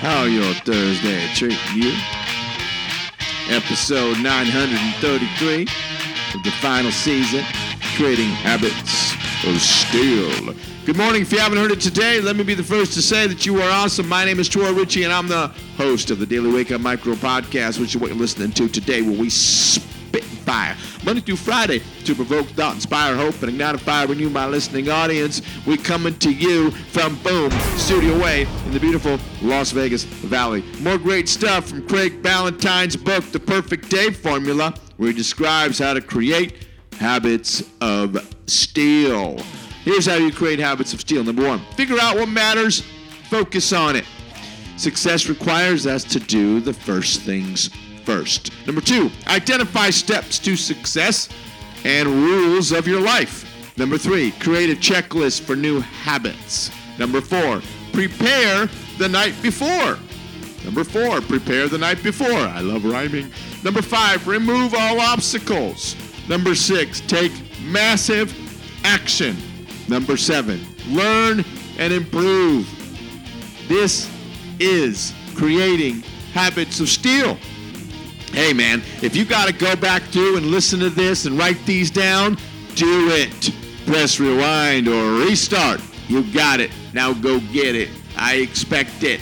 How your Thursday treating you? Episode 933 of the final season, Creating Habits of Steel. Good morning. If you haven't heard it today, let me be the first to say that you are awesome. My name is Troy Ritchie, and I'm the host of the Daily Wake Up Micro Podcast, which is what you're listening to today, where we spit fire Monday through Friday to provoke thought, inspire hope, and ignite a fire in you, my listening audience. We coming to you from Boom Studio Way in the beautiful Las Vegas Valley. More great stuff from Craig Ballantyne's book, The Perfect Day Formula, where he describes how to create habits of steel. Here's how you create habits of steel. Number one, figure out what matters, focus on it. Success requires us to do the first things first. Number two, identify steps to success and rules of your life. Number three, create a checklist for new habits. Number four, prepare the night before. Number four, prepare the night before. I love rhyming. Number five, remove all obstacles. Number six, take massive action. Number seven, learn and improve. This is creating habits of steel. Hey man, if you got to go back through and listen to this and write these down, do it. Press rewind or restart. You got it. Now go get it. I expect it.